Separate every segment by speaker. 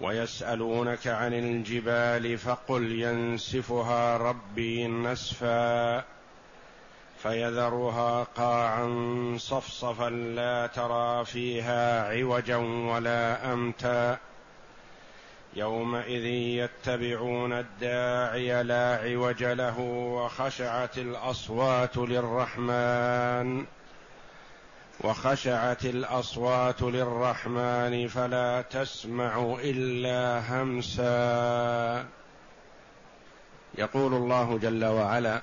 Speaker 1: ويسألونك عن الجبال فقل ينسفها ربي نسفا فيذرها قاعا صفصفا لا ترى فيها عوجا ولا أمتا يومئذ يتبعون الداعي لا عوج له وخشعت الأصوات للرحمن وخشعت الأصوات للرحمن فلا تسمع إلا همسا. يقول الله جل وعلا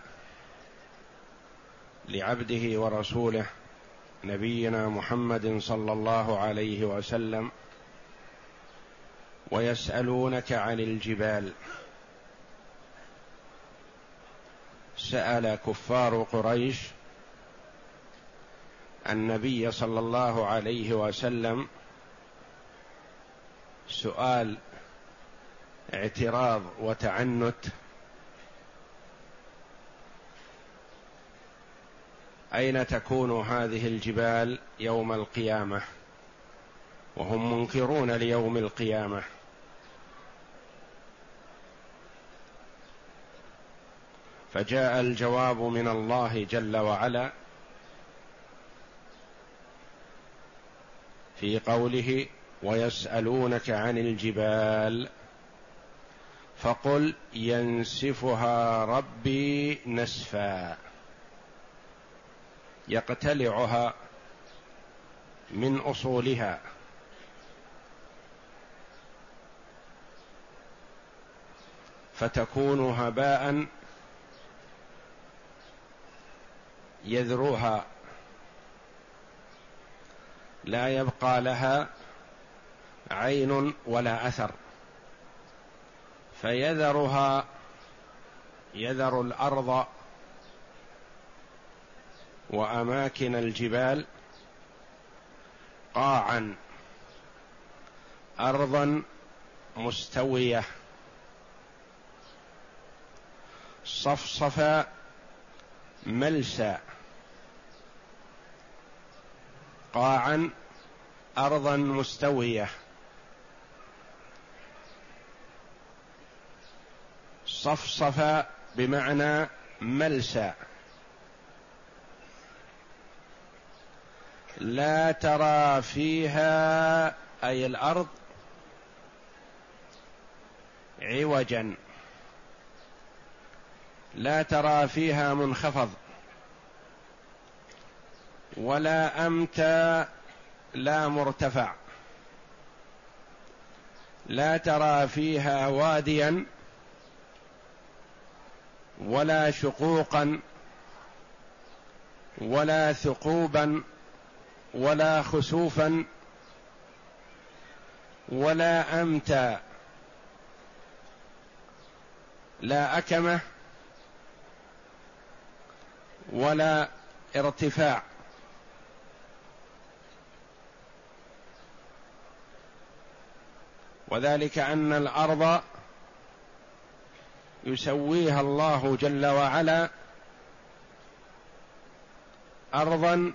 Speaker 1: لعبده ورسوله نبينا محمد صلى الله عليه وسلم ويسألونك عن الجبال. سأل كفار قريش النبي صلى الله عليه وسلم سؤال اعتراض وتعنت أين تكون هذه الجبال يوم القيامة؟ وهم منكرون ليوم القيامة. فجاء الجواب من الله جل وعلا في قوله ويسألونك عن الجبال فقل ينسفها ربي نسفا يقتلعها من أصولها فتكون هباء يذروها لا يبقى لها عين ولا أثر. فيذرها يذر الأرض وأماكن الجبال قاعا ارضا مستوية. صفصفا ملسا قاعا أرضا مستوية. صفصف بمعنى ملسى. لا ترى فيها أي الأرض عوجا. لا ترى فيها منخفض. ولا إمتى لا مرتفع. لا ترى فيها واديا ولا شقوقا ولا ثقوبا ولا خسوفا ولا إمتى لا أكمة ولا ارتفاع. وذلك أن الأرض يسويها الله جل وعلا ارضا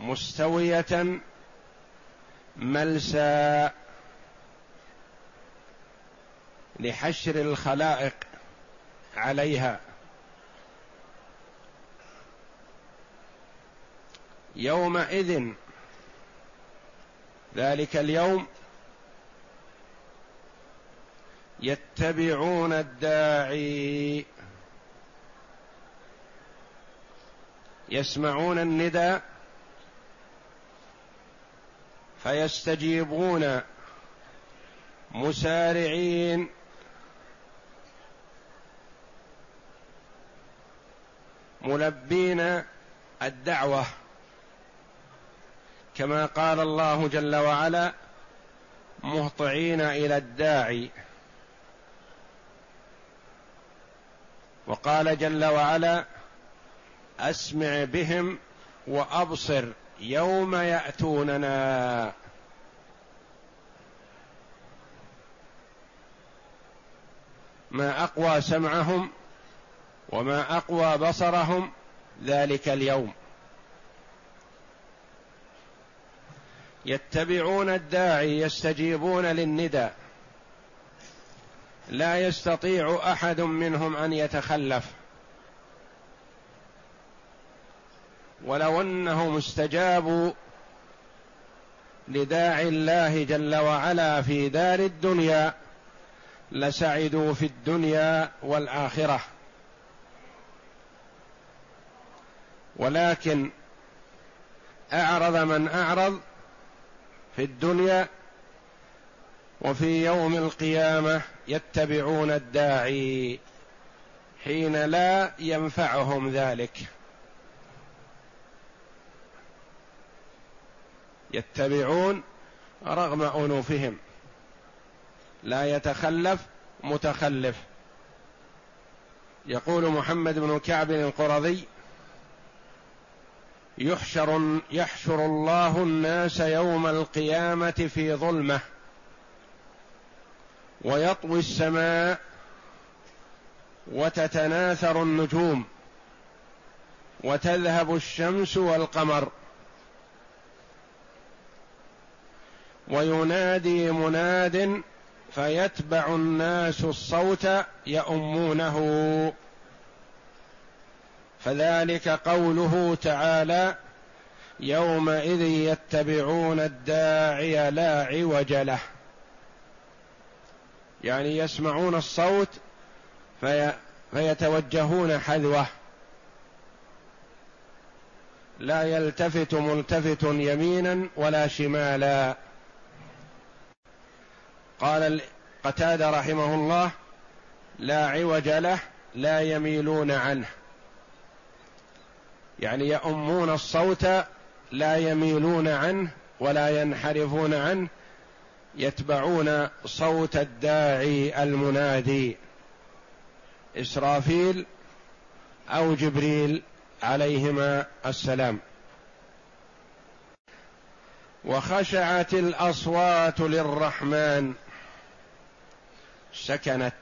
Speaker 1: مستوية ملسى لحشر الخلائق عليها. يومئذ ذلك اليوم يتبعون الداعي. يسمعون النداء فيستجيبون. مسارعين. ملبين الدعوة. كما قال الله جل وعلا مهطعين إلى الداعي. وقال جل وعلا أسمع بهم وأبصر يوم يأتوننا. ما أقوى سمعهم وما أقوى بصرهم ذلك اليوم. يتبعون الداعي يستجيبون للندى. لا يستطيع أحد منهم أن يتخلف. ولو أنهم استجابوا لداعي الله جل وعلا في دار الدنيا لسعدوا في الدنيا والآخرة. ولكن أعرض من أعرض في الدنيا وفي يوم القيامة يتبعون الداعي حين لا ينفعهم ذلك. يتبعون رغم أنوفهم. لا يتخلف متخلف. يقول محمد بن كعب القرظي يحشر يحشر الله الناس يوم القيامة في ظلمة. ويطوي السماء وتتناثر النجوم وتذهب الشمس والقمر. وينادي مناد فيتبع الناس الصوت يؤمونه. فذلك قوله تعالى يومئذ يتبعون الداعي لا عوج له. يعني يسمعون الصوت في فيتوجهون حذوة. لا يلتفت ملتفت يمينا ولا شمالا. قال قتادة رحمه الله لا عوج له لا يميلون عنه. يعني يؤمون الصوت لا يميلون عنه ولا ينحرفون عنه يتبعون صوت الداعي المنادي إسرافيل أو جبريل عليهما السلام. وخشعت الأصوات للرحمن سكنت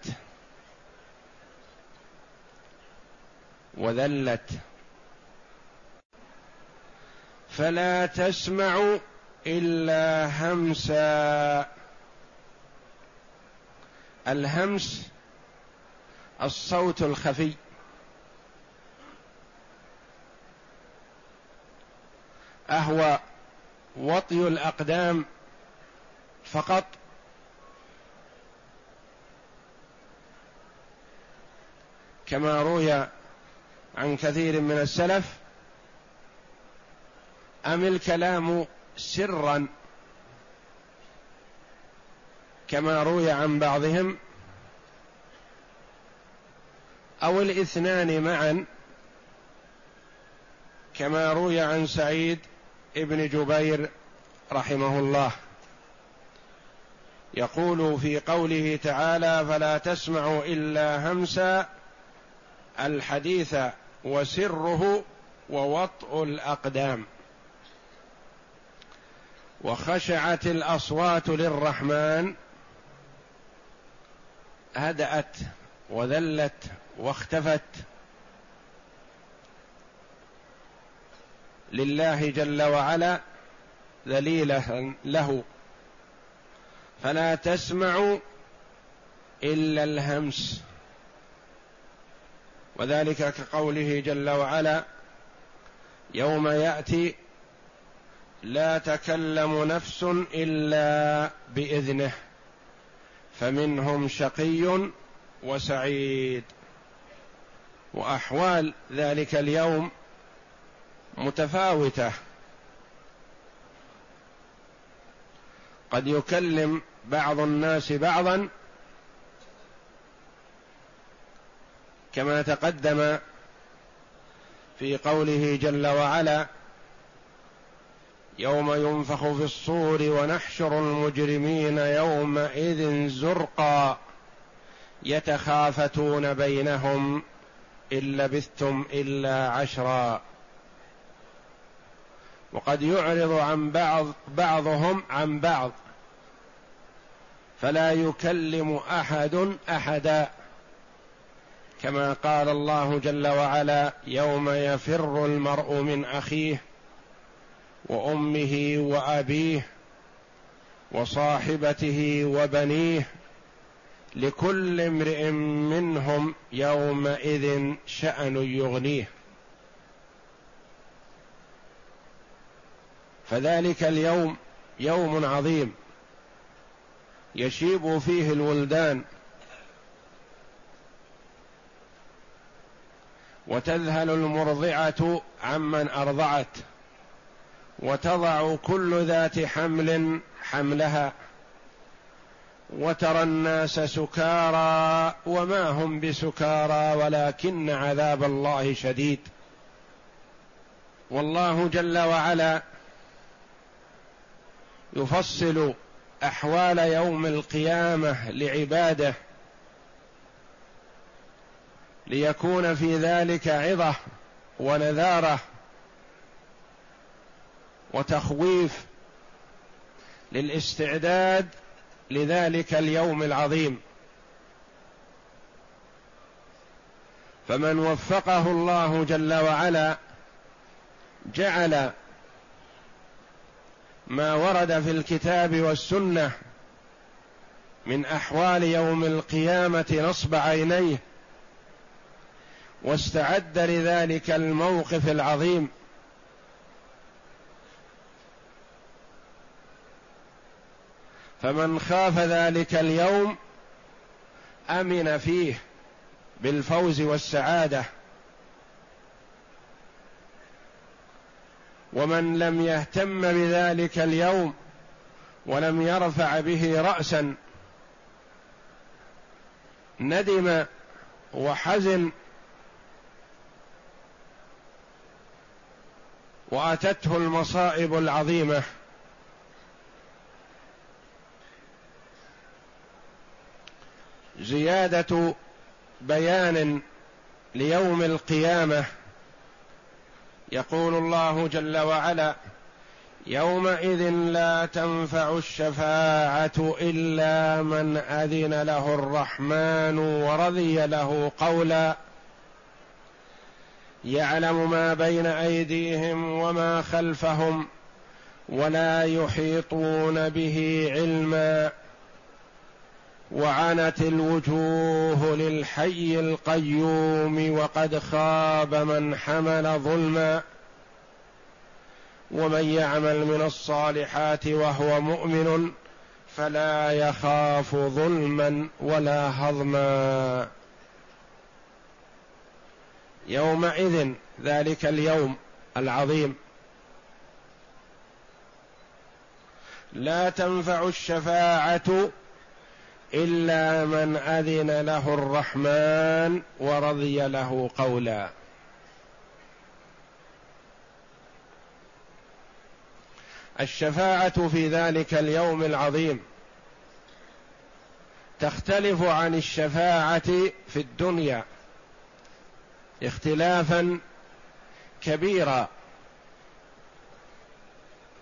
Speaker 1: وذلت. فلا تسمع إلا همسا. الهمس الصوت الخفي. أهو وطي الأقدام فقط. كما روي عن كثير من السلف. أم الكلام سرا كما روي عن بعضهم أو الاثنان معا كما روي عن سعيد ابن جبير رحمه الله. يقول في قوله تعالى فلا تسمع إلا همسا الحديث وسره ووطء الأقدام وخشعت الأصوات للرحمن. هدأت وذلت واختفت. لله جل وعلا ذليله له. فلا تسمع إلا الهمس. وذلك كقوله جل وعلا يوم يأتي لا تكلم نفس إلا بإذنه فمنهم شقي وسعيد. وأحوال ذلك اليوم متفاوتة. قد يكلم بعض الناس بعضا كما تقدم في قوله جل وعلا يوم ينفخ في الصور ونحشر المجرمين يومئذ زرقا يتخافتون بينهم إن لبثتم إلا عشرا. وقد يعرض عن بعض بعضهم عن بعض. فلا يكلم أحد أحدا. كما قال الله جل وعلا يوم يفر المرء من أخيه وأمه وأبيه وصاحبته وبنيه لكل امرئ منهم يومئذ شأن يغنيه. فذلك اليوم يوم عظيم يشيب فيه الولدان وتذهل المرضعة عمن أرضعت. وتضع كل ذات حمل حملها وترى الناس سكارى وما هم بسكارى ولكن عذاب الله شديد. والله جل وعلا يفصل أحوال يوم القيامة لعباده ليكون في ذلك عظة ونذارة وتخويف للاستعداد لذلك اليوم العظيم. فمن وفقه الله جل وعلا جعل ما ورد في الكتاب والسنة من أحوال يوم القيامة نصب عينيه واستعد لذلك الموقف العظيم. فمن خاف ذلك اليوم أمن فيه بالفوز والسعادة. ومن لم يهتم بذلك اليوم ولم يرفع به راسا ندم وحزن وأتته المصائب العظيمة. زيادة بيان ليوم القيامة. يقول الله جل وعلا يومئذ لا تنفع الشفاعة إلا من أذن له الرحمن ورضي له قولا. يعلم ما بين أيديهم وما خلفهم ولا يحيطون به علما. وعنت الوجوه للحي القيوم وقد خاب من حمل ظلما ومن يعمل من الصالحات وهو مؤمن فلا يخاف ظلما ولا هضما. يومئذ ذلك اليوم العظيم. لا تنفع الشفاعة إلا من أذن له الرحمن ورضي له قولا. الشفاعة في ذلك اليوم العظيم. تختلف عن الشفاعة في الدنيا اختلافا كبيرا.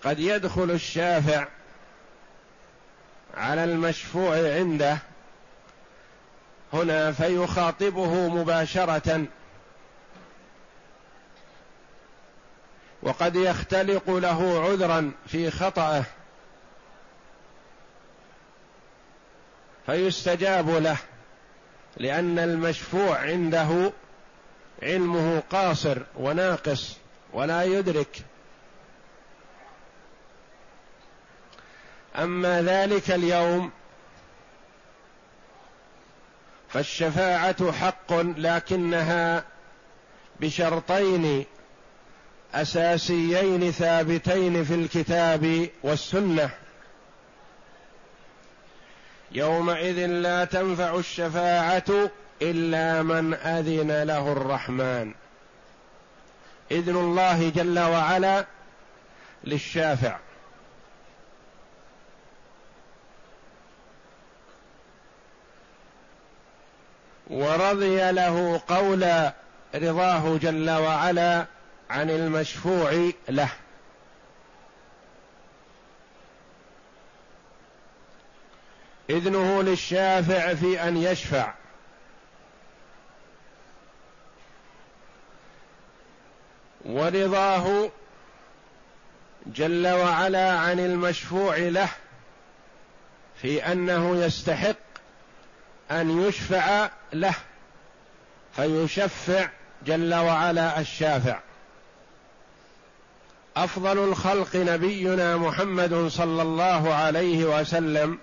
Speaker 1: قد يدخل الشافع على المشفوع عنده. هنا فيخاطبه مباشرة. وقد يختلق له عذرا في خطأه. فيستجاب له لأن المشفوع عنده علمه قاصر وناقص ولا يدرك. أما ذلك اليوم فالشفاعة حق لكنها بشرطين أساسيين ثابتين في الكتاب والسنة. يومئذ لا تنفع الشفاعة إلا من أذن له الرحمن. إذن الله جل وعلا للشافع. ورضي له قولا رضاه جل وعلا عن المشفوع له. إذنه للشافع في أن يشفع. ورضاه جل وعلا عن المشفوع له في أنه يستحق أن يشفع له فيشفع جل وعلا الشافع. أفضل الخلق نبينا محمد صلى الله عليه وسلم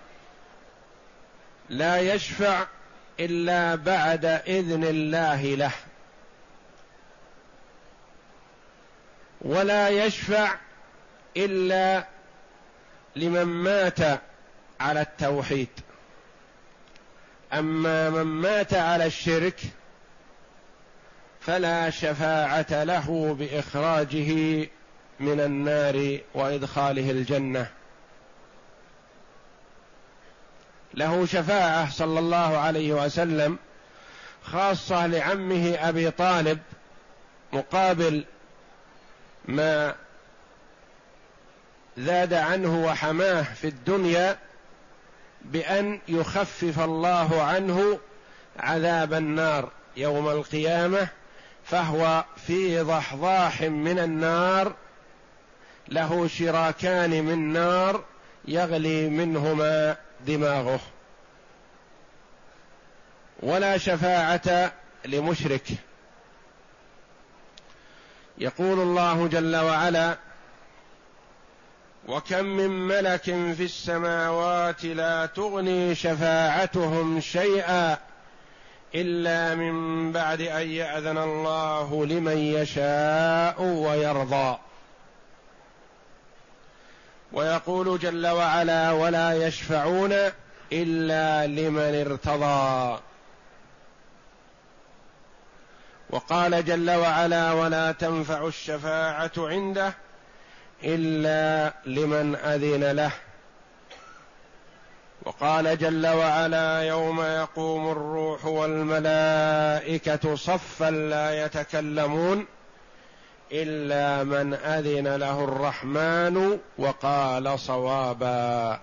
Speaker 1: لا يشفع إلا بعد إذن الله له. ولا يشفع إلا لمن مات على التوحيد. أما من مات على الشرك فلا شفاعة له بإخراجه من النار وإدخاله الجنة. له شفاعة صلى الله عليه وسلم خاصة لعمه أبي طالب مقابل ما زاد عنه وحماه في الدنيا بأن يخفف الله عنه عذاب النار يوم القيامة فهو في ضحضاح من النار له شراكان من نار يغلي منهما دماغه. ولا شفاعة لمشرك. يقول الله جل وعلا وكم من ملك في السماوات لا تغني شفاعتهم شيئا إلا من بعد أن يأذن الله لمن يشاء ويرضى. ويقول جل وعلا ولا يشفعون إلا لمن ارتضى وقال جل وعلا ولا تنفع الشفاعة عنده إلا لمن أذن له. وقال جل وعلا يوم يقوم الروح والملائكة صفا لا يتكلمون إلا من أذن له الرحمن وقال صوابا.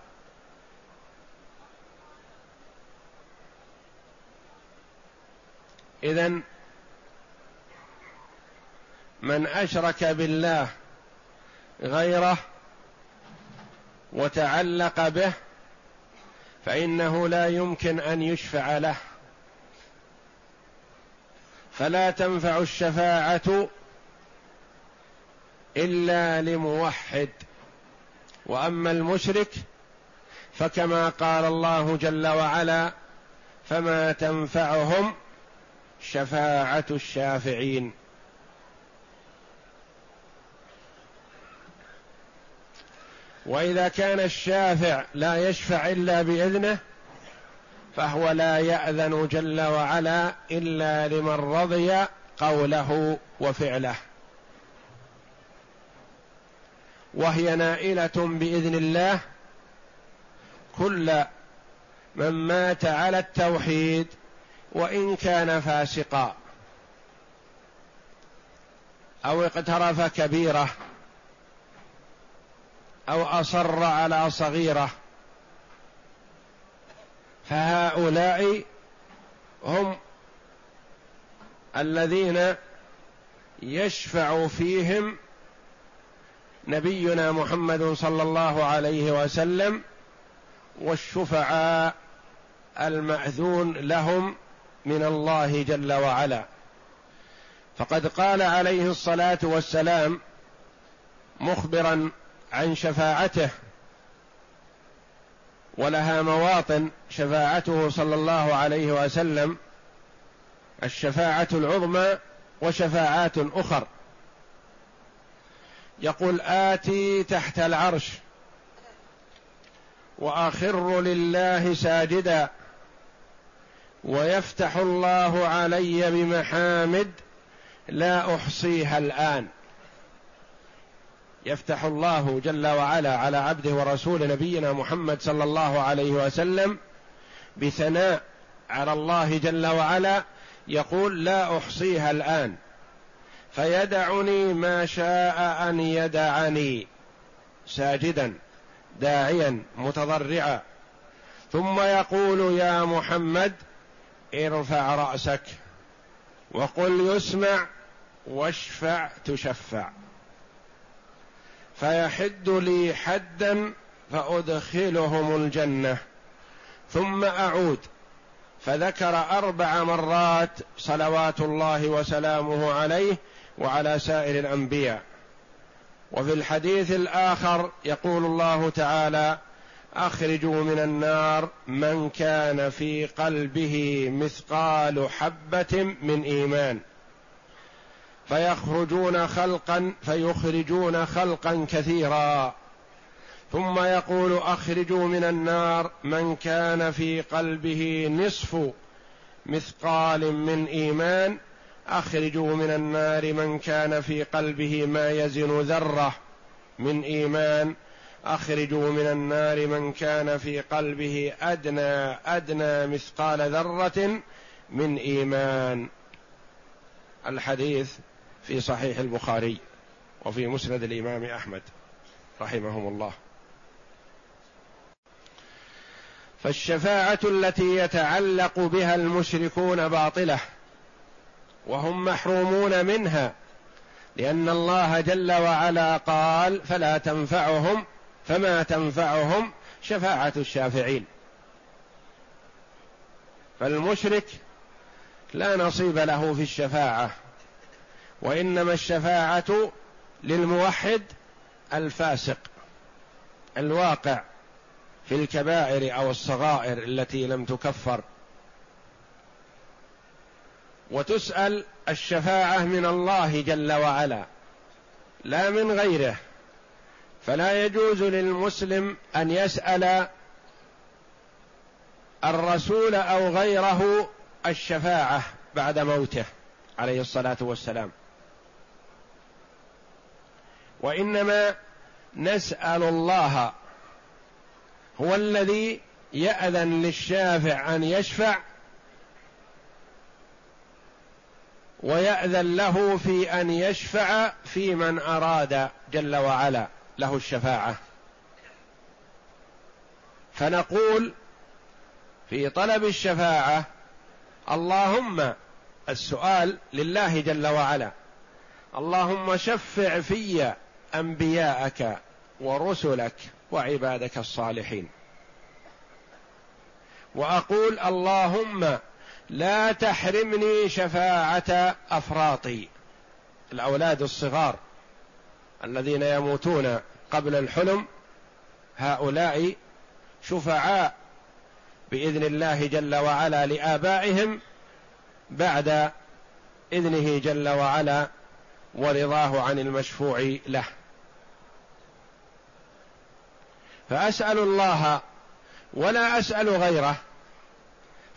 Speaker 1: إذن من أشرك بالله غيره وتعلق به فإنه لا يمكن أن يشفع له. فلا تنفع الشفاعة إلا لموحد. وأما المشرك فكما قال الله جل وعلا فما تنفعهم شفاعة الشافعين. وإذا كان الشافع لا يشفع إلا بإذنه فهو لا يأذن جل وعلا إلا لمن رضي قوله وفعله. وهي نائلة بإذن الله كل من مات على التوحيد وإن كان فاسقا أو اقترف كبيرة. أو أصر على صغيرة. فهؤلاء هم الذين يشفع فيهم نبينا محمد صلى الله عليه وسلم والشفعاء المأذون لهم من الله جل وعلا. فقد قال عليه الصلاة والسلام مخبرا عن شفاعته ولها مواطن شفاعته صلى الله عليه وسلم الشفاعة العظمى وشفاعات أخر. يقول آتي تحت العرش وأخر لله ساجدا ويفتح الله علي بمحامد لا أحصيها الآن. يفتح الله جل وعلا على عبده ورسول نبينا محمد صلى الله عليه وسلم بثناء على الله جل وعلا يقول لا أحصيها الآن. فيدعني ما شاء أن يدعني ساجدا داعيا متضرعا. ثم يقول يا محمد ارفع رأسك وقل يسمع واشفع تشفع. فيحد لي حدا فأدخلهم الجنة. ثم أعود. فذكر أربع مرات صلوات الله وسلامه عليه وعلى سائر الأنبياء. وفي الحديث الآخر يقول الله تعالى أخرجوا من النار من كان في قلبه مثقال حبة من إيمان. فيخرجون خلقا فيخرجون خلقا كثيرا. ثم يقول أخرجوا من النار من كان في قلبه نصف مثقال من إيمان. أخرجوا من النار من كان في قلبه ما يزن ذرة من إيمان. أخرجوا من النار من كان في قلبه أدنى أدنى مثقال ذرة من إيمان. الحديث في صحيح البخاري وفي مسند الإمام أحمد رحمهم الله. فالشفاعة التي يتعلق بها المشركون باطلة وهم محرومون منها لأن الله جل وعلا قال فلا تنفعهم فما تنفعهم شفاعة الشافعين فالمشرك لا نصيب له في الشفاعة. وإنما الشفاعة للموحد الفاسق الواقع في الكبائر أو الصغائر التي لم تكفر. وتسأل الشفاعة من الله جل وعلا لا من غيره. فلا يجوز للمسلم أن يسأل الرسول أو غيره الشفاعة بعد موته عليه الصلاة والسلام. وإنما نسأل الله هو الذي يأذن للشافع أن يشفع ويأذن له في أن يشفع في من أراد جل وعلا له الشفاعة. فنقول في طلب الشفاعة اللهم السؤال لله جل وعلا. اللهم شفع في أنبياءك ورسلك وعبادك الصالحين. وأقول اللهم لا تحرمني شفاعة أفراطي. الأولاد الصغار الذين يموتون قبل الحلم هؤلاء شفعاء بإذن الله جل وعلا لآبائهم بعد إذنه جل وعلا ورضاه عن المشفوع له. فأسأل الله ولا أسأل غيره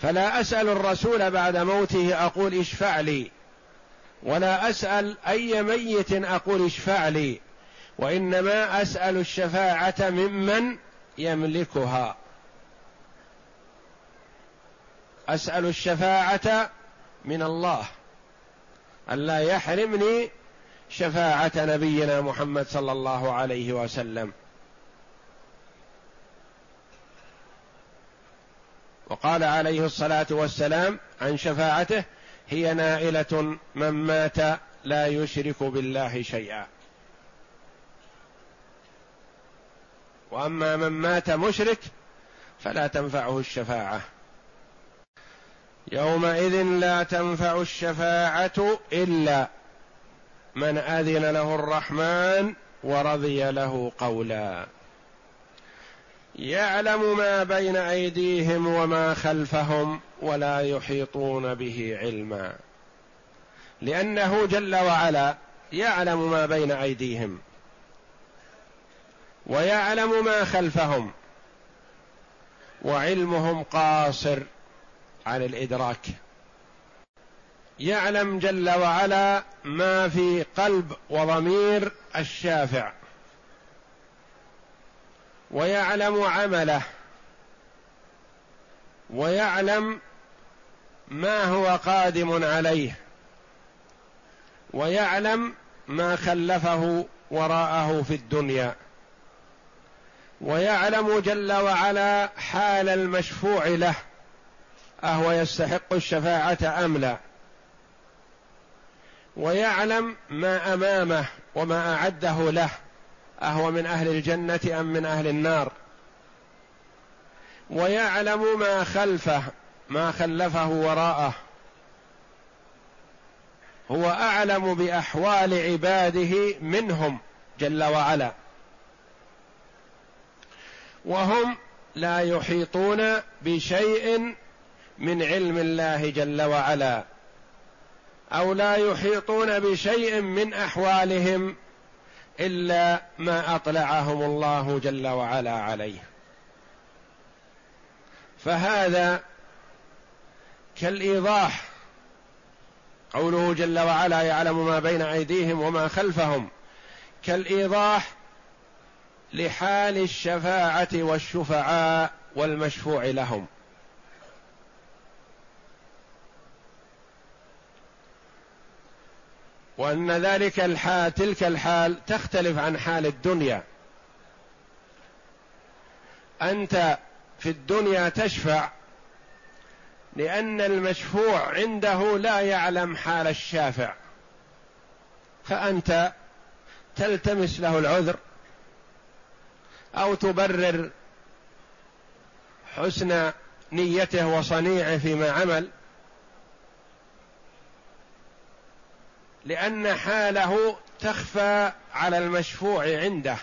Speaker 1: فلا أسأل الرسول بعد موته أقول اشفع لي ولا أسأل أي ميت أقول اشفع لي وإنما أسأل الشفاعة ممن يملكها. أسأل الشفاعة من الله الا يحرمني شفاعة نبينا محمد صلى الله عليه وسلم. وقال عليه الصلاة والسلام عن شفاعته هي نائلة من مات لا يشرك بالله شيئا. وأما من مات مشرك فلا تنفعه الشفاعة. يومئذ لا تنفع الشفاعة إلا من أذن له الرحمن ورضي له قولا. يعلم ما بين أيديهم وما خلفهم ولا يحيطون به علما. لأنه جل وعلا يعلم ما بين أيديهم ويعلم ما خلفهم وعلمهم قاصر عن الإدراك. يعلم جل وعلا ما في قلب وضمير الشافع. ويعلم عمله ويعلم ما هو قادم عليه ويعلم ما خلفه وراءه في الدنيا ويعلم جل وعلا حال المشفوع له أهو يستحق الشفاعة أم لا؟ ويعلم ما أمامه وما أعده له أهو من أهل الجنة أم من أهل النار؟ ويعلم ما خلفه ما خلفه وراءه. هو أعلم بأحوال عباده منهم جل وعلا. وهم لا يحيطون بشيء من علم الله جل وعلا أو لا يحيطون بشيء من أحوالهم إلا ما أطلعهم الله جل وعلا عليه. فهذا كالإيضاح. قوله جل وعلا يعلم ما بين أيديهم وما خلفهم. كالإيضاح لحال الشفاعة والشفعاء والمشفوع لهم. وأن ذلك الحال تلك الحال تختلف عن حال الدنيا. أنت في الدنيا تشفع لأن المشفوع عنده لا يعلم حال الشافع. فأنت تلتمس له العذر أو تبرر حسن نيته وصنيعه فيما عمل. لأن حاله تخفى على المشفوع عنده.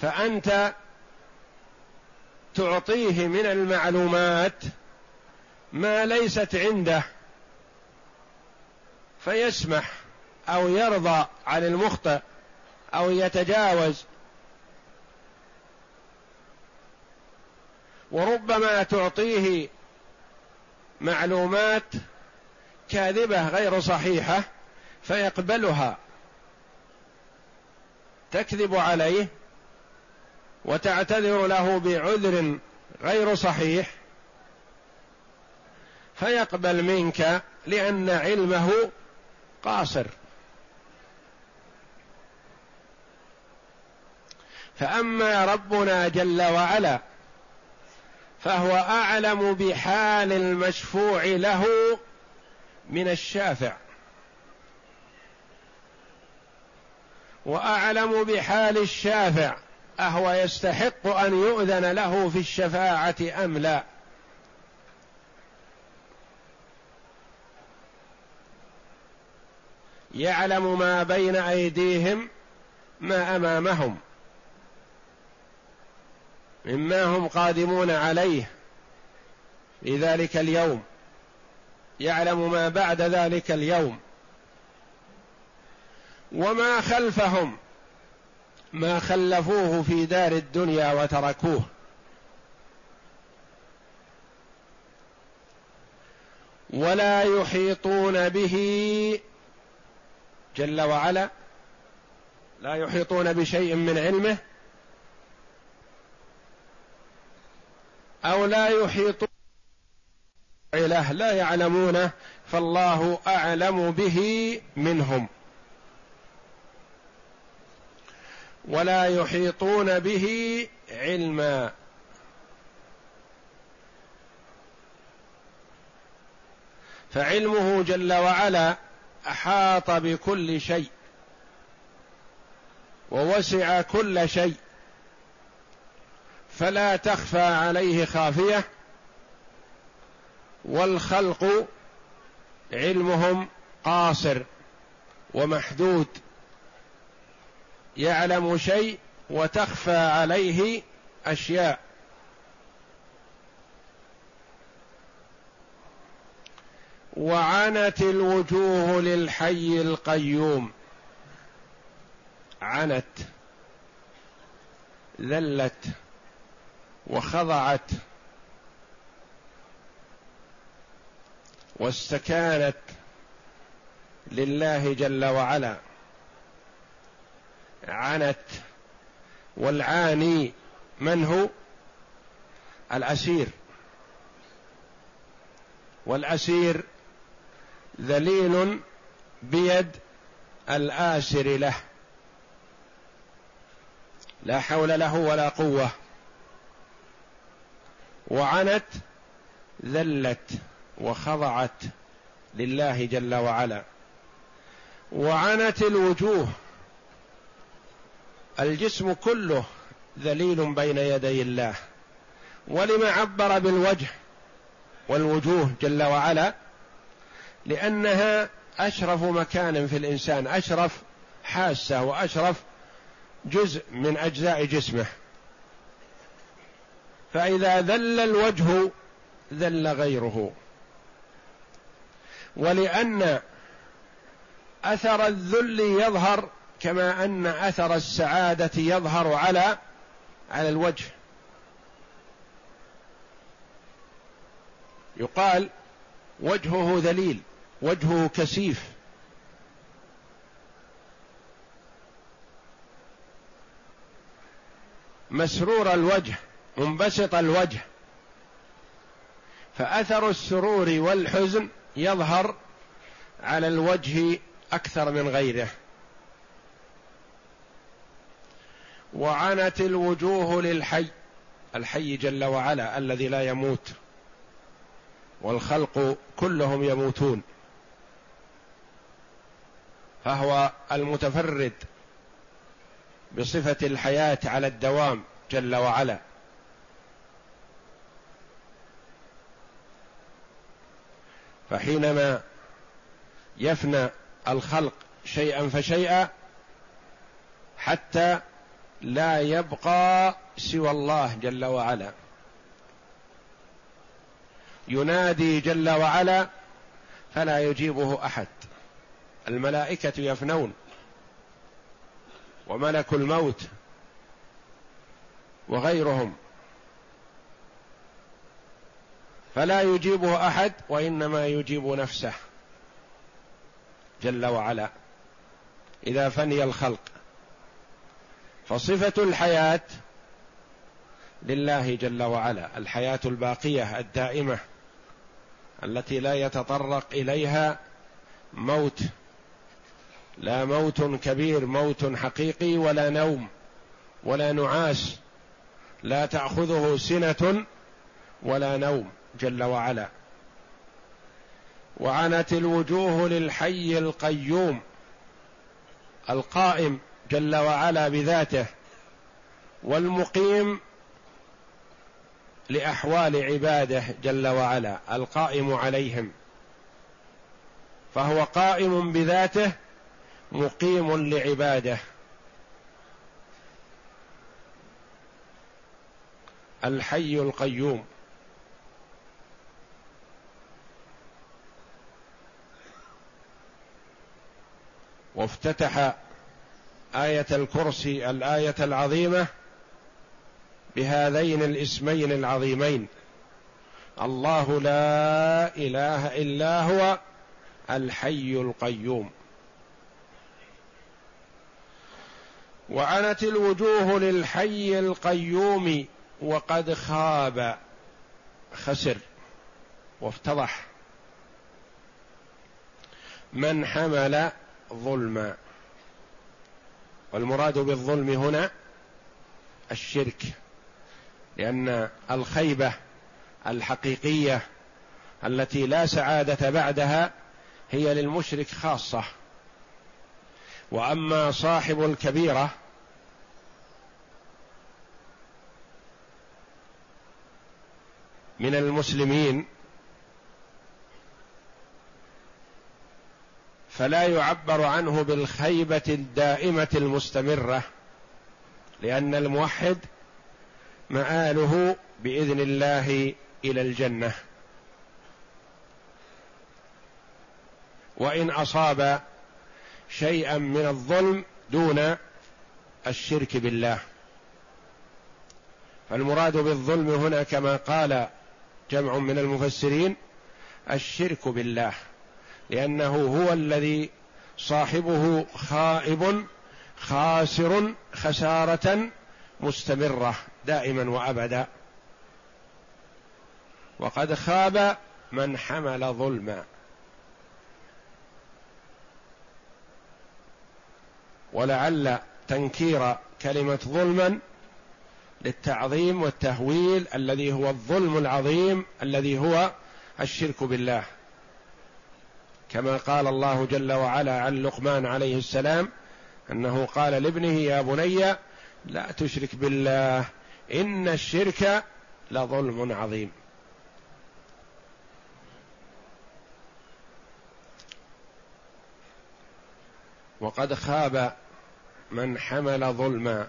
Speaker 1: فأنت تعطيه من المعلومات ما ليست عنده فيسمح أو يرضى عن المخطئ أو يتجاوز. وربما تعطيه معلومات كاذبة غير صحيحة فيقبلها. تكذب عليه وتعتذر له بعذر غير صحيح فيقبل منك لأن علمه قاصر. فأما ربنا جل وعلا فهو أعلم بحال المشفوع له من الشافع. وأعلم بحال الشافع أهو يستحق أن يؤذن له في الشفاعة أم لا؟ يعلم ما بين أيديهم ما أمامهم. مما هم قادمون عليه في ذلك اليوم. يعلم ما بعد ذلك اليوم. وما خلفهم ما خلفوه في دار الدنيا وتركوه. ولا يحيطون به جل وعلا لا يحيطون بشيء من علمه أو لا يحيطون له لا يعلمونه فالله أعلم به منهم. ولا يحيطون به علما. فعلمه جل وعلا أحاط بكل شيء. ووسع كل شيء. فلا تخفى عليه خافية. والخلق علمهم قاصر ومحدود يعلم شيء وتخفى عليه أشياء. وعنت الوجوه للحي القيوم. عنت ذلت وخضعت. واستكانت لله جل وعلا. عنت والعاني من هو؟ الأسير. والأسير ذليل بيد الآسر له. لا حول له ولا قوة. وعنت ذلت. وخضعت لله جل وعلا. وعنت الوجوه. الجسم كله ذليل بين يدي الله. ولما عبر بالوجه والوجوه جل وعلا لأنها أشرف مكان في الإنسان أشرف حاسة وأشرف جزء من أجزاء جسمه. فإذا ذل الوجه ذل غيره. ولأن أثر الذل يظهر كما أن أثر السعادة يظهر على على الوجه. يقال وجهه ذليل وجهه كسيف. مسرور الوجه منبسط الوجه. فأثر السرور والحزن يظهر على الوجه أكثر من غيره. وعنت الوجوه للحي الحي جل وعلا الذي لا يموت والخلق كلهم يموتون. فهو المتفرد بصفة الحياة على الدوام جل وعلا. فحينما يفنى الخلق شيئا فشيئا حتى لا يبقى سوى الله جل وعلا. ينادي جل وعلا فلا يجيبه أحد. الملائكة يفنون وملك الموت وغيرهم. فلا يجيبه أحد وإنما يجيب نفسه جل وعلا. إذا فني الخلق. فصفة الحياة لله جل وعلا الحياة الباقية الدائمة التي لا يتطرق إليها موت. لا موت كبير موت حقيقي ولا نوم ولا نعاس. لا تأخذه سنة ولا نوم. جل وعلا. وعنت الوجوه للحي القيوم القائم جل وعلا بذاته والمقيم لأحوال عباده جل وعلا القائم عليهم. فهو قائم بذاته مقيم لعباده. الحي القيوم. وافتتح آية الكرسي الآية العظيمة بهذين الاسمين العظيمين. الله لا إله إلا هو الحي القيوم. وعنت الوجوه للحي القيوم وقد خاب خسر وافتضح. من حمل ظلما والمراد بالظلم هنا الشرك لأن الخيبة الحقيقية التي لا سعادة بعدها هي للمشرك خاصة. وأما صاحب الكبيرة من المسلمين فلا يعبر عنه بالخيبة الدائمة المستمرة لأن الموحد مآله بإذن الله إلى الجنة. وإن أصاب شيئا من الظلم دون الشرك بالله. فالمراد بالظلم هنا كما قال جمع من المفسرين الشرك بالله. لأنه هو الذي صاحبه خائب خاسر خسارة مستمرة دائما وأبدا. وقد خاب من حمل ظلما. ولعل تنكير كلمة ظلما للتعظيم والتهويل الذي هو الظلم العظيم الذي هو الشرك بالله. كما قال الله جل وعلا عن لقمان عليه السلام أنه قال لابنه يا بني لا تشرك بالله إن الشرك لظلم عظيم. وقد خاب من حمل ظلما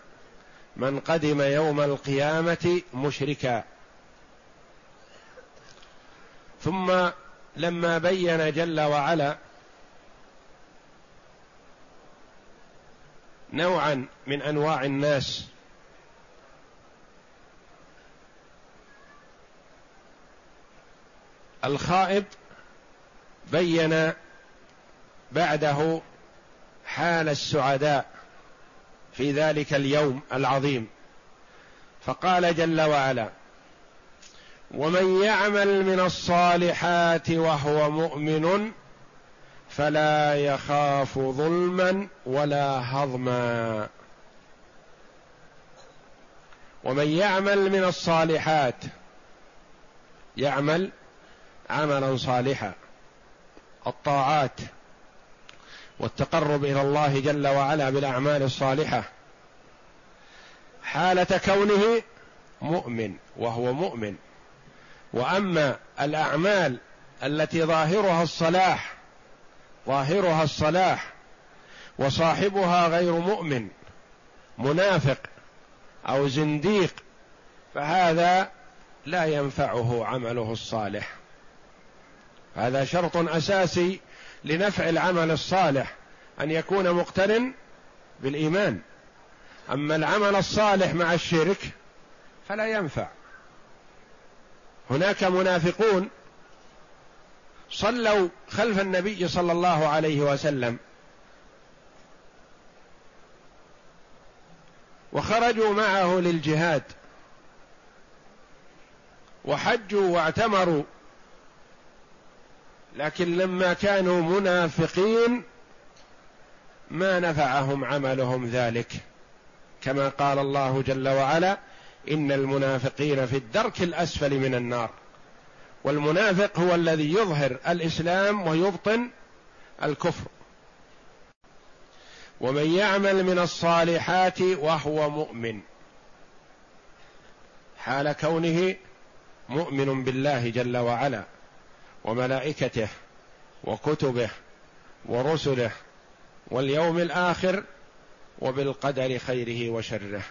Speaker 1: من قدم يوم القيامة مشركا. ثم لما بين جل وعلا نوعا من أنواع الناس الخائب بين بعده حال السعداء في ذلك اليوم العظيم. فقال جل وعلا ومن يعمل من الصالحات وهو مؤمن فلا يخاف ظلما ولا هضما. ومن يعمل من الصالحات يعمل عملا صالحا الطاعات والتقرب إلى الله جل وعلا بالأعمال الصالحة. حالة كونه مؤمن وهو مؤمن. وأما الأعمال التي ظاهرها الصلاح ظاهرها الصلاح وصاحبها غير مؤمن منافق أو زنديق فهذا لا ينفعه عمله الصالح. هذا شرط أساسي لنفع العمل الصالح أن يكون مقترن بالإيمان. أما العمل الصالح مع الشرك فلا ينفع. هناك منافقون صلوا خلف النبي صلى الله عليه وسلم. وخرجوا معه للجهاد. وحجوا واعتمروا. لكن لما كانوا منافقين ما نفعهم عملهم ذلك. كما قال الله جل وعلا إن المنافقين في الدرك الأسفل من النار. والمنافق هو الذي يظهر الإسلام ويبطن الكفر. ومن يعمل من الصالحات وهو مؤمن. حال كونه مؤمن بالله جل وعلا وملائكته وكتبه ورسله واليوم الآخر وبالقدر خيره وشره.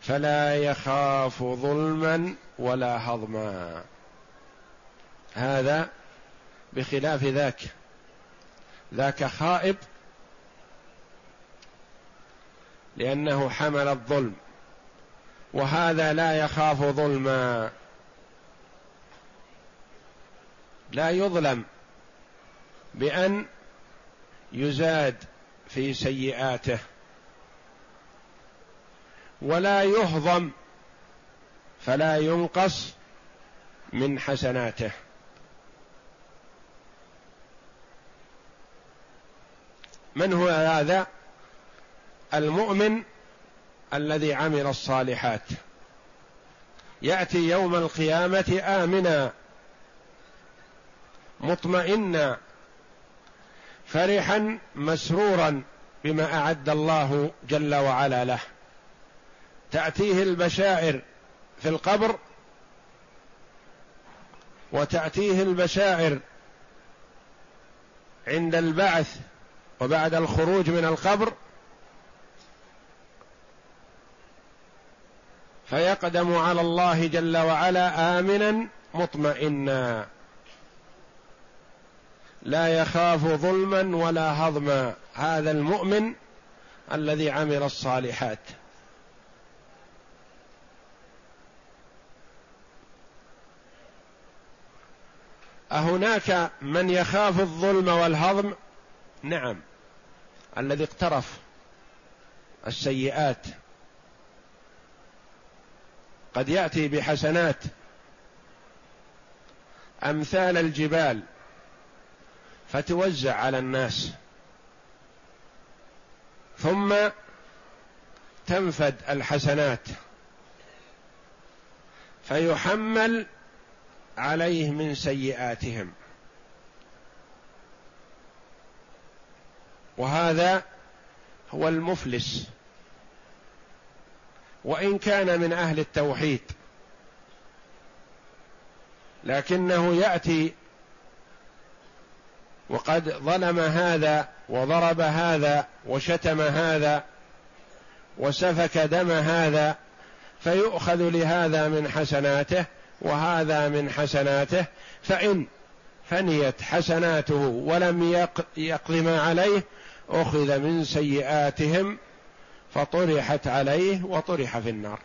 Speaker 1: فلا يخاف ظلما ولا هضما. هذا بخلاف ذاك. ذاك خائب لأنه حمل الظلم. وهذا لا يخاف ظلما. لا يظلم بأن يزاد في سيئاته. ولا يهضم فلا ينقص من حسناته. من هو هذا؟ المؤمن الذي عمل الصالحات. يأتي يوم القيامة آمنا مطمئنا فرحا مسرورا بما أعد الله جل وعلا له. تأتيه البشائر في القبر وتأتيه البشائر عند البعث وبعد الخروج من القبر فيقدم على الله جل وعلا آمنا مطمئنا. لا يخاف ظلما ولا هضما. هذا المؤمن الذي عمل الصالحات. أهناك من يخاف الظلم والهضم؟ نعم. الذي اقترف السيئات. قد يأتي بحسنات. أمثال الجبال. فتوزع على الناس. ثم تنفد الحسنات. فيحمل عليه من سيئاتهم. وهذا هو المفلس. وإن كان من أهل التوحيد. لكنه يأتي وقد ظلم هذا وضرب هذا وشتم هذا وسفك دم هذا فيؤخذ لهذا من حسناته وهذا من حسناته فإن فنيت حسناته ولم يقض ما عليه أخذ من سيئاتهم فطرحت عليه وطرح في النار.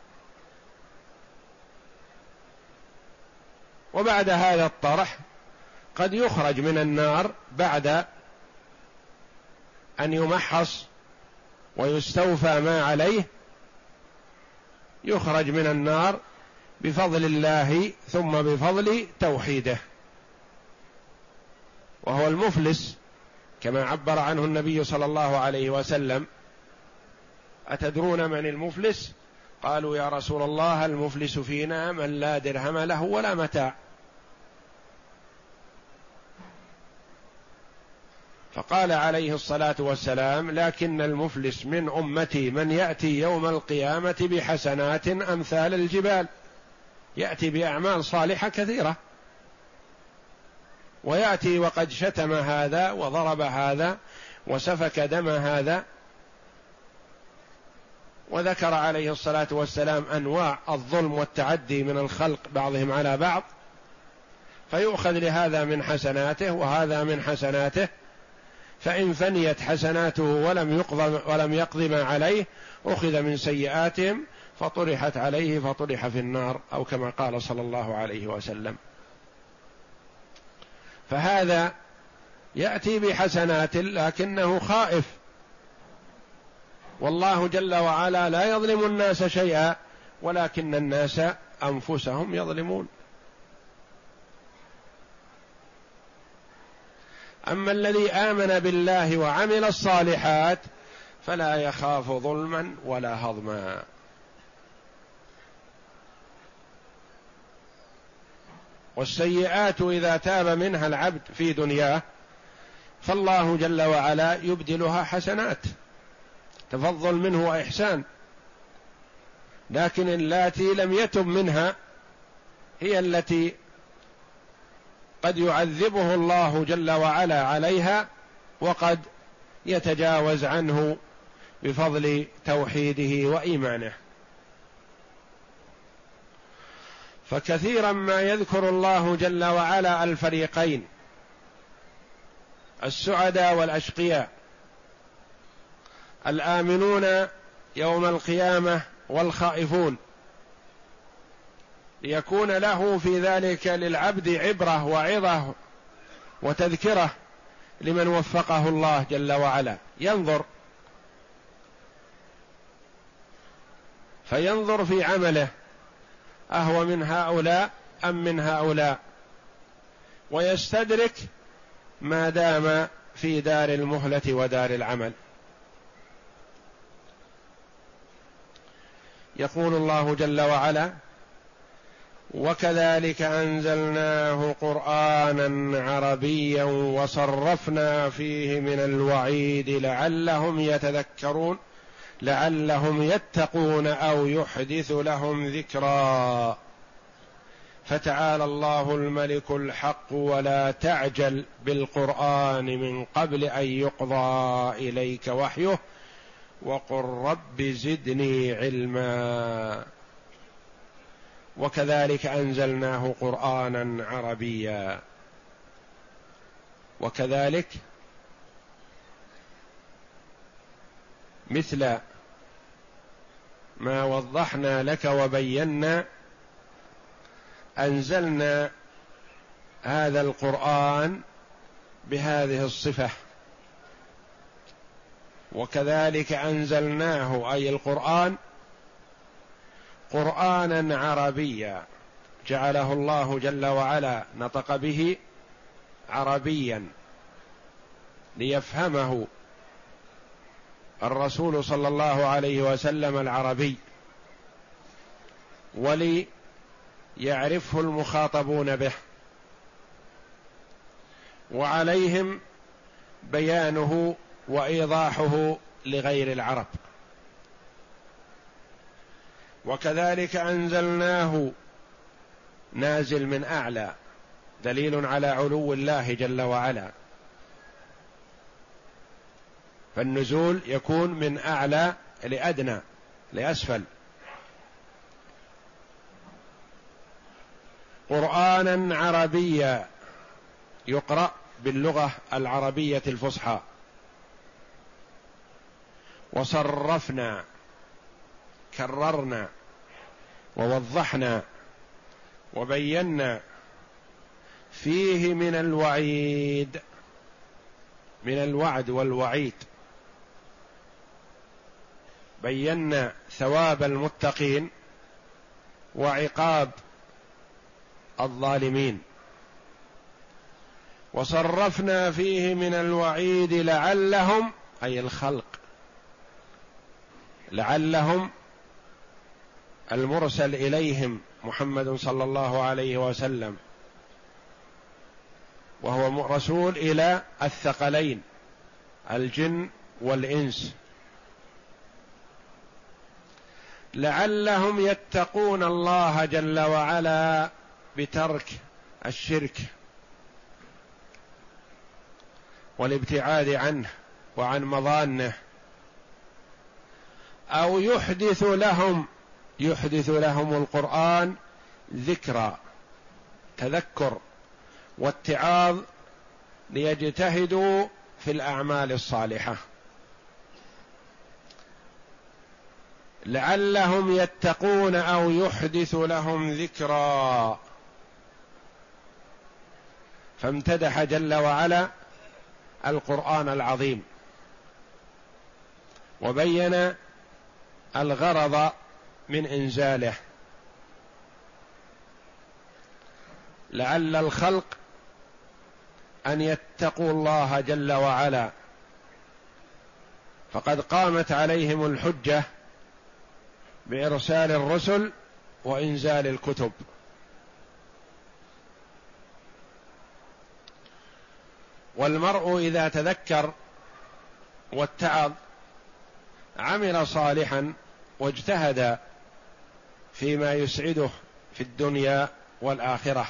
Speaker 1: وبعد هذا الطرح قد يخرج من النار بعد أن يمحص ويستوفى ما عليه يخرج من النار بفضل الله ثم بفضل توحيده. وهو المفلس كما عبر عنه النبي صلى الله عليه وسلم. أتدرون من المفلس؟ قالوا يا رسول الله المفلس فينا من لا درهم له ولا متاع. فقال عليه الصلاة والسلام لكن المفلس من أمتي من يأتي يوم القيامة بحسنات أمثال الجبال. يأتي بأعمال صالحة كثيرة. ويأتي وقد شتم هذا وضرب هذا وسفك دم هذا. وذكر عليه الصلاة والسلام أنواع الظلم والتعدي من الخلق بعضهم على بعض. فيؤخذ لهذا من حسناته وهذا من حسناته. فإن فنيت حسناته ولم يقضى ولم يقض ما عليه أخذ من سيئاتهم فطرحت عليه فطرح في النار أو كما قال صلى الله عليه وسلم. فهذا يأتي بحسنات لكنه خائف. والله جل وعلا لا يظلم الناس شيئا ولكن الناس أنفسهم يظلمون. أما الذي آمن بالله وعمل الصالحات فلا يخاف ظلما ولا هضما. والسيئات إذا تاب منها العبد في دنياه فالله جل وعلا يبدلها حسنات تفضل منه وإحسان. لكن اللاتي لم يتب منها هي التي قد يعذبه الله جل وعلا عليها وقد يتجاوز عنه بفضل توحيده وإيمانه. فكثيرا ما يذكر الله جل وعلا الفريقين. السعداء والأشقياء. الآمنون يوم القيامة والخائفون. ليكون له في ذلك للعبد عبرة وعظة وتذكرة لمن وفقه الله جل وعلا. ينظر. فينظر في عمله. أهو من هؤلاء أم من هؤلاء؟ ويستدرك ما دام في دار المهلة ودار العمل. يقول الله جل وعلا وكذلك أنزلناه قرانا عربيا وصرفنا فيه من الوعيد لعلهم يتذكرون لعلهم يتقون أو يحدث لهم ذكرا. فتعالى الله الملك الحق ولا تعجل بالقرآن من قبل أن يقضى إليك وحيه وقل رب زدني علما. وكذلك أنزلناه قرآنا عربيا. وكذلك مثل ما وضحنا لك وبينا أنزلنا هذا القرآن بهذه الصفة. وكذلك أنزلناه أي القرآن قرانا عربيا جعله الله جل وعلا نطق به عربيا ليفهمه الرسول صلى الله عليه وسلم العربي وليعرفه المخاطبون به وعليهم بيانه وإيضاحه لغير العرب. وكذلك أنزلناه نازل من أعلى دليل على علو الله جل وعلا. فالنزول يكون من أعلى لأدنى لأسفل. قرانا عربيا يقرأ باللغة العربية الفصحى. وصرفنا كررنا ووضحنا وبينا فيه من الوعيد من الوعد والوعيد. بينا ثواب المتقين وعقاب الظالمين. وصرفنا فيه من الوعيد لعلهم أي الخلق لعلهم المرسل إليهم محمد صلى الله عليه وسلم. وهو رسول إلى الثقلين الجن والإنس. لعلهم يتقون الله جل وعلا بترك الشرك والابتعاد عنه وعن مضانه أو يحدث لهم يحدث لهم القرآن ذكرى تذكر واتعاظ ليجتهدوا في الأعمال الصالحة. لعلهم يتقون أو يحدث لهم ذكرى فامتدح جل وعلا القرآن العظيم. وبين الغرض من إنزاله. لعل الخلق أن يتقوا الله جل وعلا. فقد قامت عليهم الحجة بإرسال الرسل وإنزال الكتب. والمرء إذا تذكر واتعظ عمل صالحا واجتهد فيما يسعده في الدنيا والآخرة.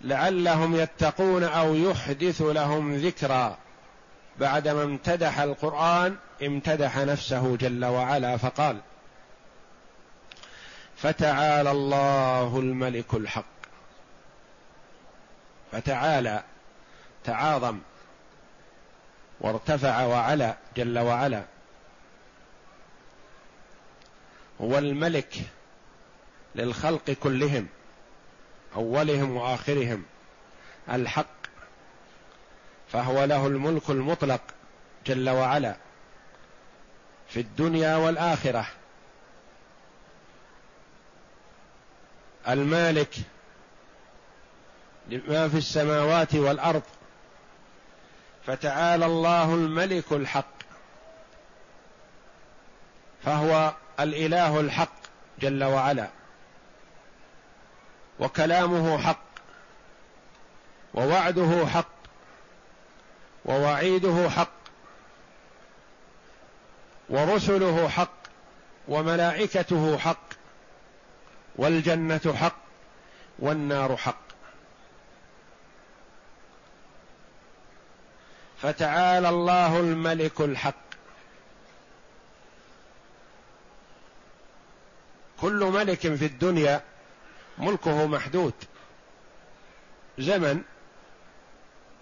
Speaker 1: لعلهم يتقون أو يحدث لهم ذكرا بعدما امتدح القرآن امتدح نفسه جل وعلا فقال فتعالى الله الملك الحق. فتعالى تعاظم وارتفع وعلا جل وعلا. هو الملك للخلق كلهم أولهم وآخرهم الحق. فهو له الملك المطلق جل وعلا. في الدنيا والآخرة. المالك لما في السماوات والأرض. فتعالى الله الملك الحق. فهو الإله الحق جل وعلا. وكلامه حق. ووعده حق. ووعيده حق. ورسله حق وملائكته حق والجنة حق والنار حق. فتعالى الله الملك الحق. كل ملك في الدنيا ملكه محدود. زمن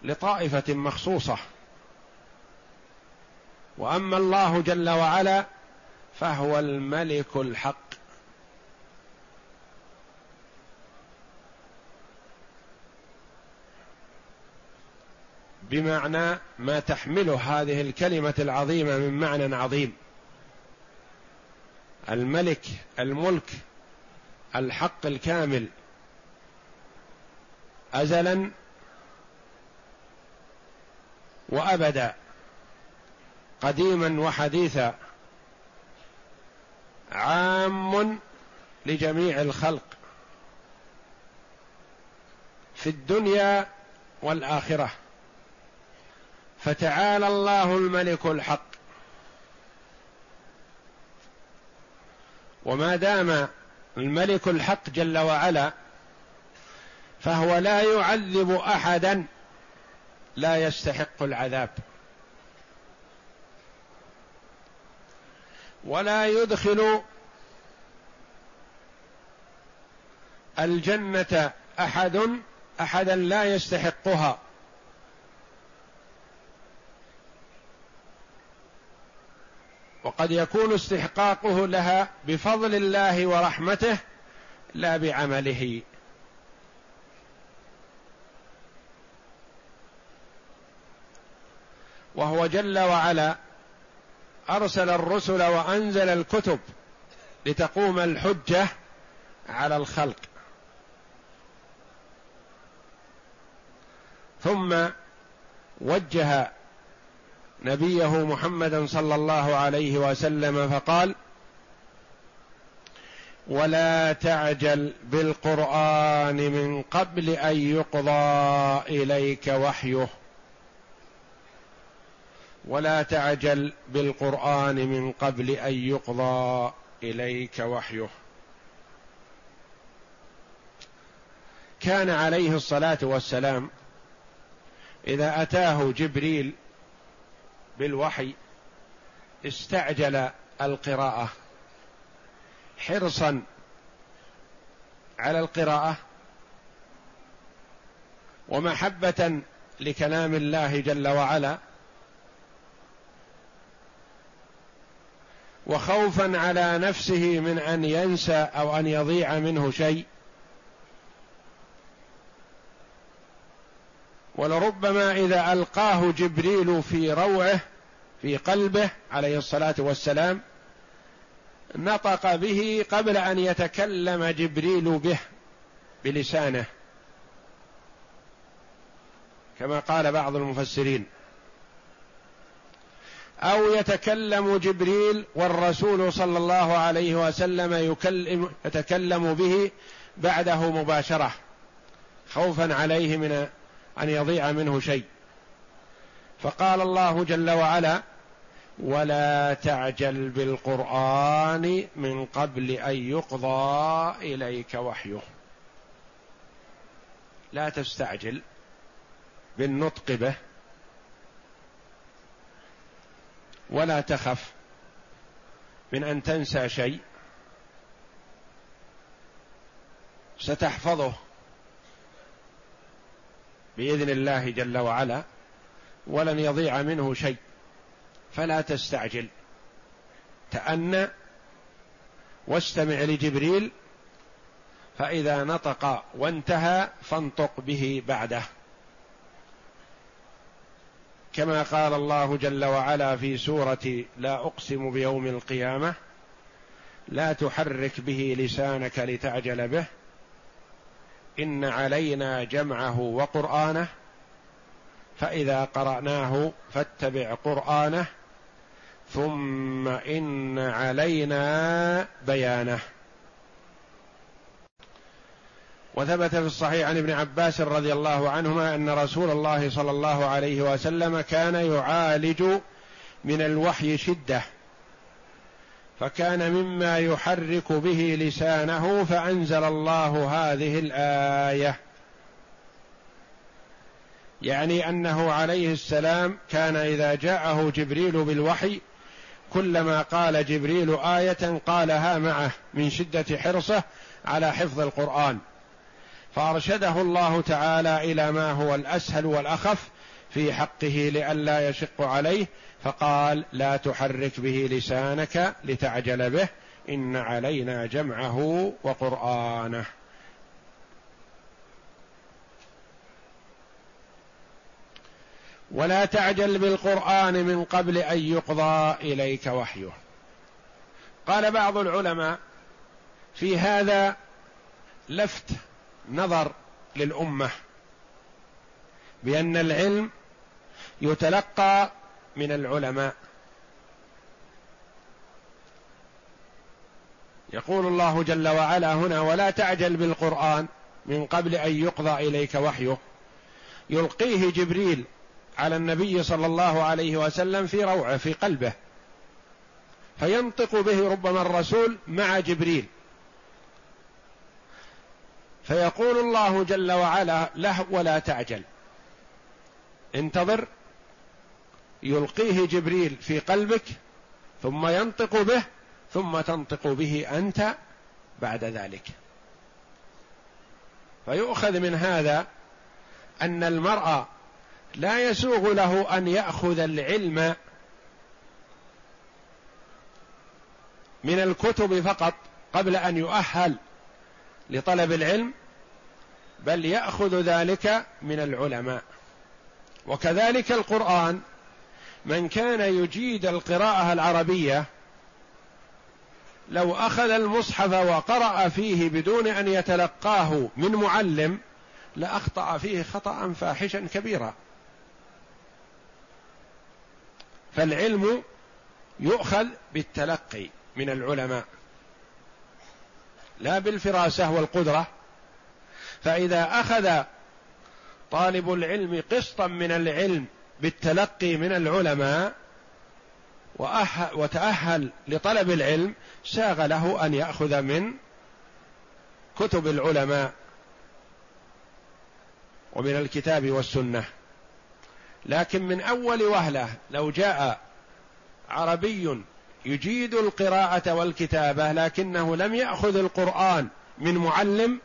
Speaker 1: لطائفة مخصوصة. وأما الله جل وعلا فهو الملك الحق. بمعنى ما تحمله هذه الكلمة العظيمة من معنى عظيم. الملك الملك الحق الكامل. ازلا وابدا. قديما وحديثا عام لجميع الخلق في الدنيا والآخرة. فتعالى الله الملك الحق. وما دام الملك الحق جل وعلا فهو لا يعذب أحدا لا يستحق العذاب. ولا يدخل الجنة أحد أحدا لا يستحقها. وقد يكون استحقاقه لها بفضل الله ورحمته لا بعمله. وهو جل وعلا أرسل الرسل وأنزل الكتب لتقوم الحجة على الخلق. ثم وجه نبيه محمدا صلى الله عليه وسلم فقال ولا تعجل بالقرآن من قبل أن يقضى إليك وحيه. ولا تعجل بالقرآن من قبل أن يقضى إليك وحيه. كان عليه الصلاة والسلام إذا أتاه جبريل بالوحي استعجل القراءة حرصا على القراءة ومحبة لكلام الله جل وعلا وخوفا على نفسه من أن ينسى أو أن يضيع منه شيء. ولربما إذا ألقاه جبريل في روعه في قلبه عليه الصلاة والسلام نطق به قبل أن يتكلم جبريل به بلسانه. كما قال بعض المفسرين أو يتكلم جبريل والرسول صلى الله عليه وسلم يكلم يتكلم به بعده مباشرة خوفا عليه من أن يضيع منه شيء. فقال الله جل وعلا ولا تعجل بالقرآن من قبل أن يقضى إليك وحيه. لا تستعجل بالنطق به ولا تخف من أن تنسى شيء. ستحفظه بإذن الله جل وعلا ولن يضيع منه شيء. فلا تستعجل. تأنى واستمع لجبريل فإذا نطق وانتهى فانطق به بعده. كما قال الله جل وعلا في سورة لا أقسم بيوم القيامة لا تحرك به لسانك لتعجل به إن علينا جمعه وقرآنه فإذا قرأناه فاتبع قرآنه ثم إن علينا بيانه. وثبت في الصحيح عن ابن عباس رضي الله عنهما أن رسول الله صلى الله عليه وسلم كان يعالج من الوحي شدة فكان مما يحرك به لسانه فأنزل الله هذه الآية. يعني أنه عليه السلام كان إذا جاءه جبريل بالوحي كلما قال جبريل آية قالها معه من شدة حرصه على حفظ القرآن. فأرشده الله تعالى إلى ما هو الأسهل والأخف في حقه لئلا يشق عليه فقال لا تحرك به لسانك لتعجل به إن علينا جمعه وقرآنه. ولا تعجل بالقرآن من قبل أن يقضى إليك وحيه. قال بعض العلماء في هذا لفت نظر للأمة بأن العلم يتلقى من العلماء. يقول الله جل وعلا هنا ولا تعجل بالقرآن من قبل أن يقضى إليك وحيه. يلقيه جبريل على النبي صلى الله عليه وسلم في روعه في قلبه فينطق به ربما الرسول مع جبريل. فيقول الله جل وعلا له ولا تعجل. انتظر يلقيه جبريل في قلبك ثم ينطق به ثم تنطق به أنت بعد ذلك. فيؤخذ من هذا أن المرء لا يسوغ له أن يأخذ العلم من الكتب فقط قبل أن يؤهل لطلب العلم بل يأخذ ذلك من العلماء. وكذلك القرآن من كان يجيد القراءة العربية لو أخذ المصحف وقرأ فيه بدون أن يتلقاه من معلم لأخطأ فيه خطأ فاحشا كبيرا. فالعلم يؤخذ بالتلقي من العلماء. لا بالفراسة والقدرة. فإذا أخذ طالب العلم قسطا من العلم بالتلقي من العلماء وتأهل لطلب العلم ساغ له أن يأخذ من كتب العلماء ومن الكتاب والسنة. لكن من أول وهلة لو جاء عربي يجيد القراءة والكتابة لكنه لم يأخذ القرآن من معلم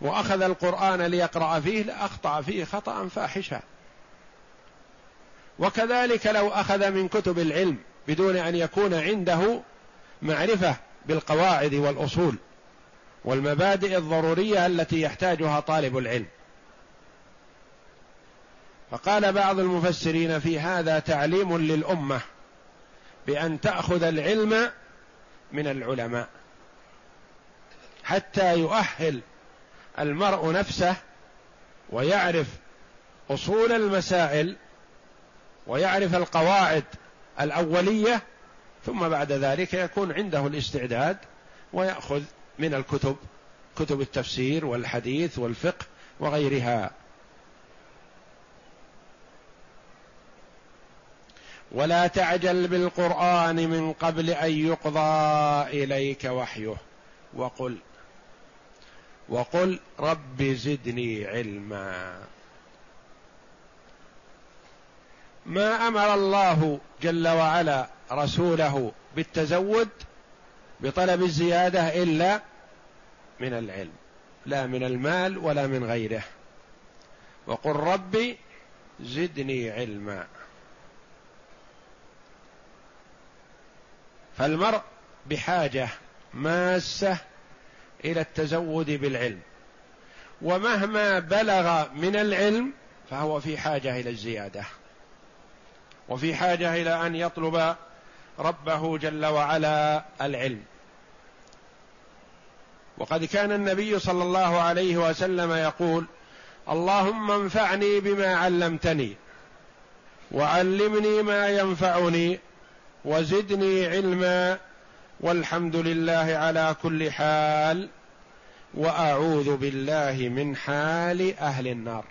Speaker 1: وأخذ القرآن ليقرأ فيه لأخطأ فيه خطأ فاحشا وكذلك لو أخذ من كتب العلم بدون أن يكون عنده معرفة بالقواعد والأصول والمبادئ الضرورية التي يحتاجها طالب العلم. فقال بعض المفسرين في هذا تعليم للأمة. بأن تأخذ العلم من العلماء. حتى يؤهل المرء نفسه ويعرف أصول المسائل ويعرف القواعد الأولية ثم بعد ذلك يكون عنده الاستعداد ويأخذ من الكتب كتب التفسير والحديث والفقه وغيرها. ولا تعجل بالقرآن من قبل أن يقضى إليك وحيه. وقل وقل رب زدني علما. ما أمر الله جل وعلا رسوله بالتزود بطلب الزيادة إلا من العلم لا من المال ولا من غيره. وقل ربي زدني علما. فالمرء بحاجة ماسة إلى التزود بالعلم. ومهما بلغ من العلم فهو في حاجة إلى الزيادة. وفي حاجة إلى أن يطلب ربه جل وعلا العلم. وقد كان النبي صلى الله عليه وسلم يقول اللهم انفعني بما علمتني وعلمني ما ينفعني وزدني علما والحمد لله على كل حال وأعوذ بالله من حال أهل النار.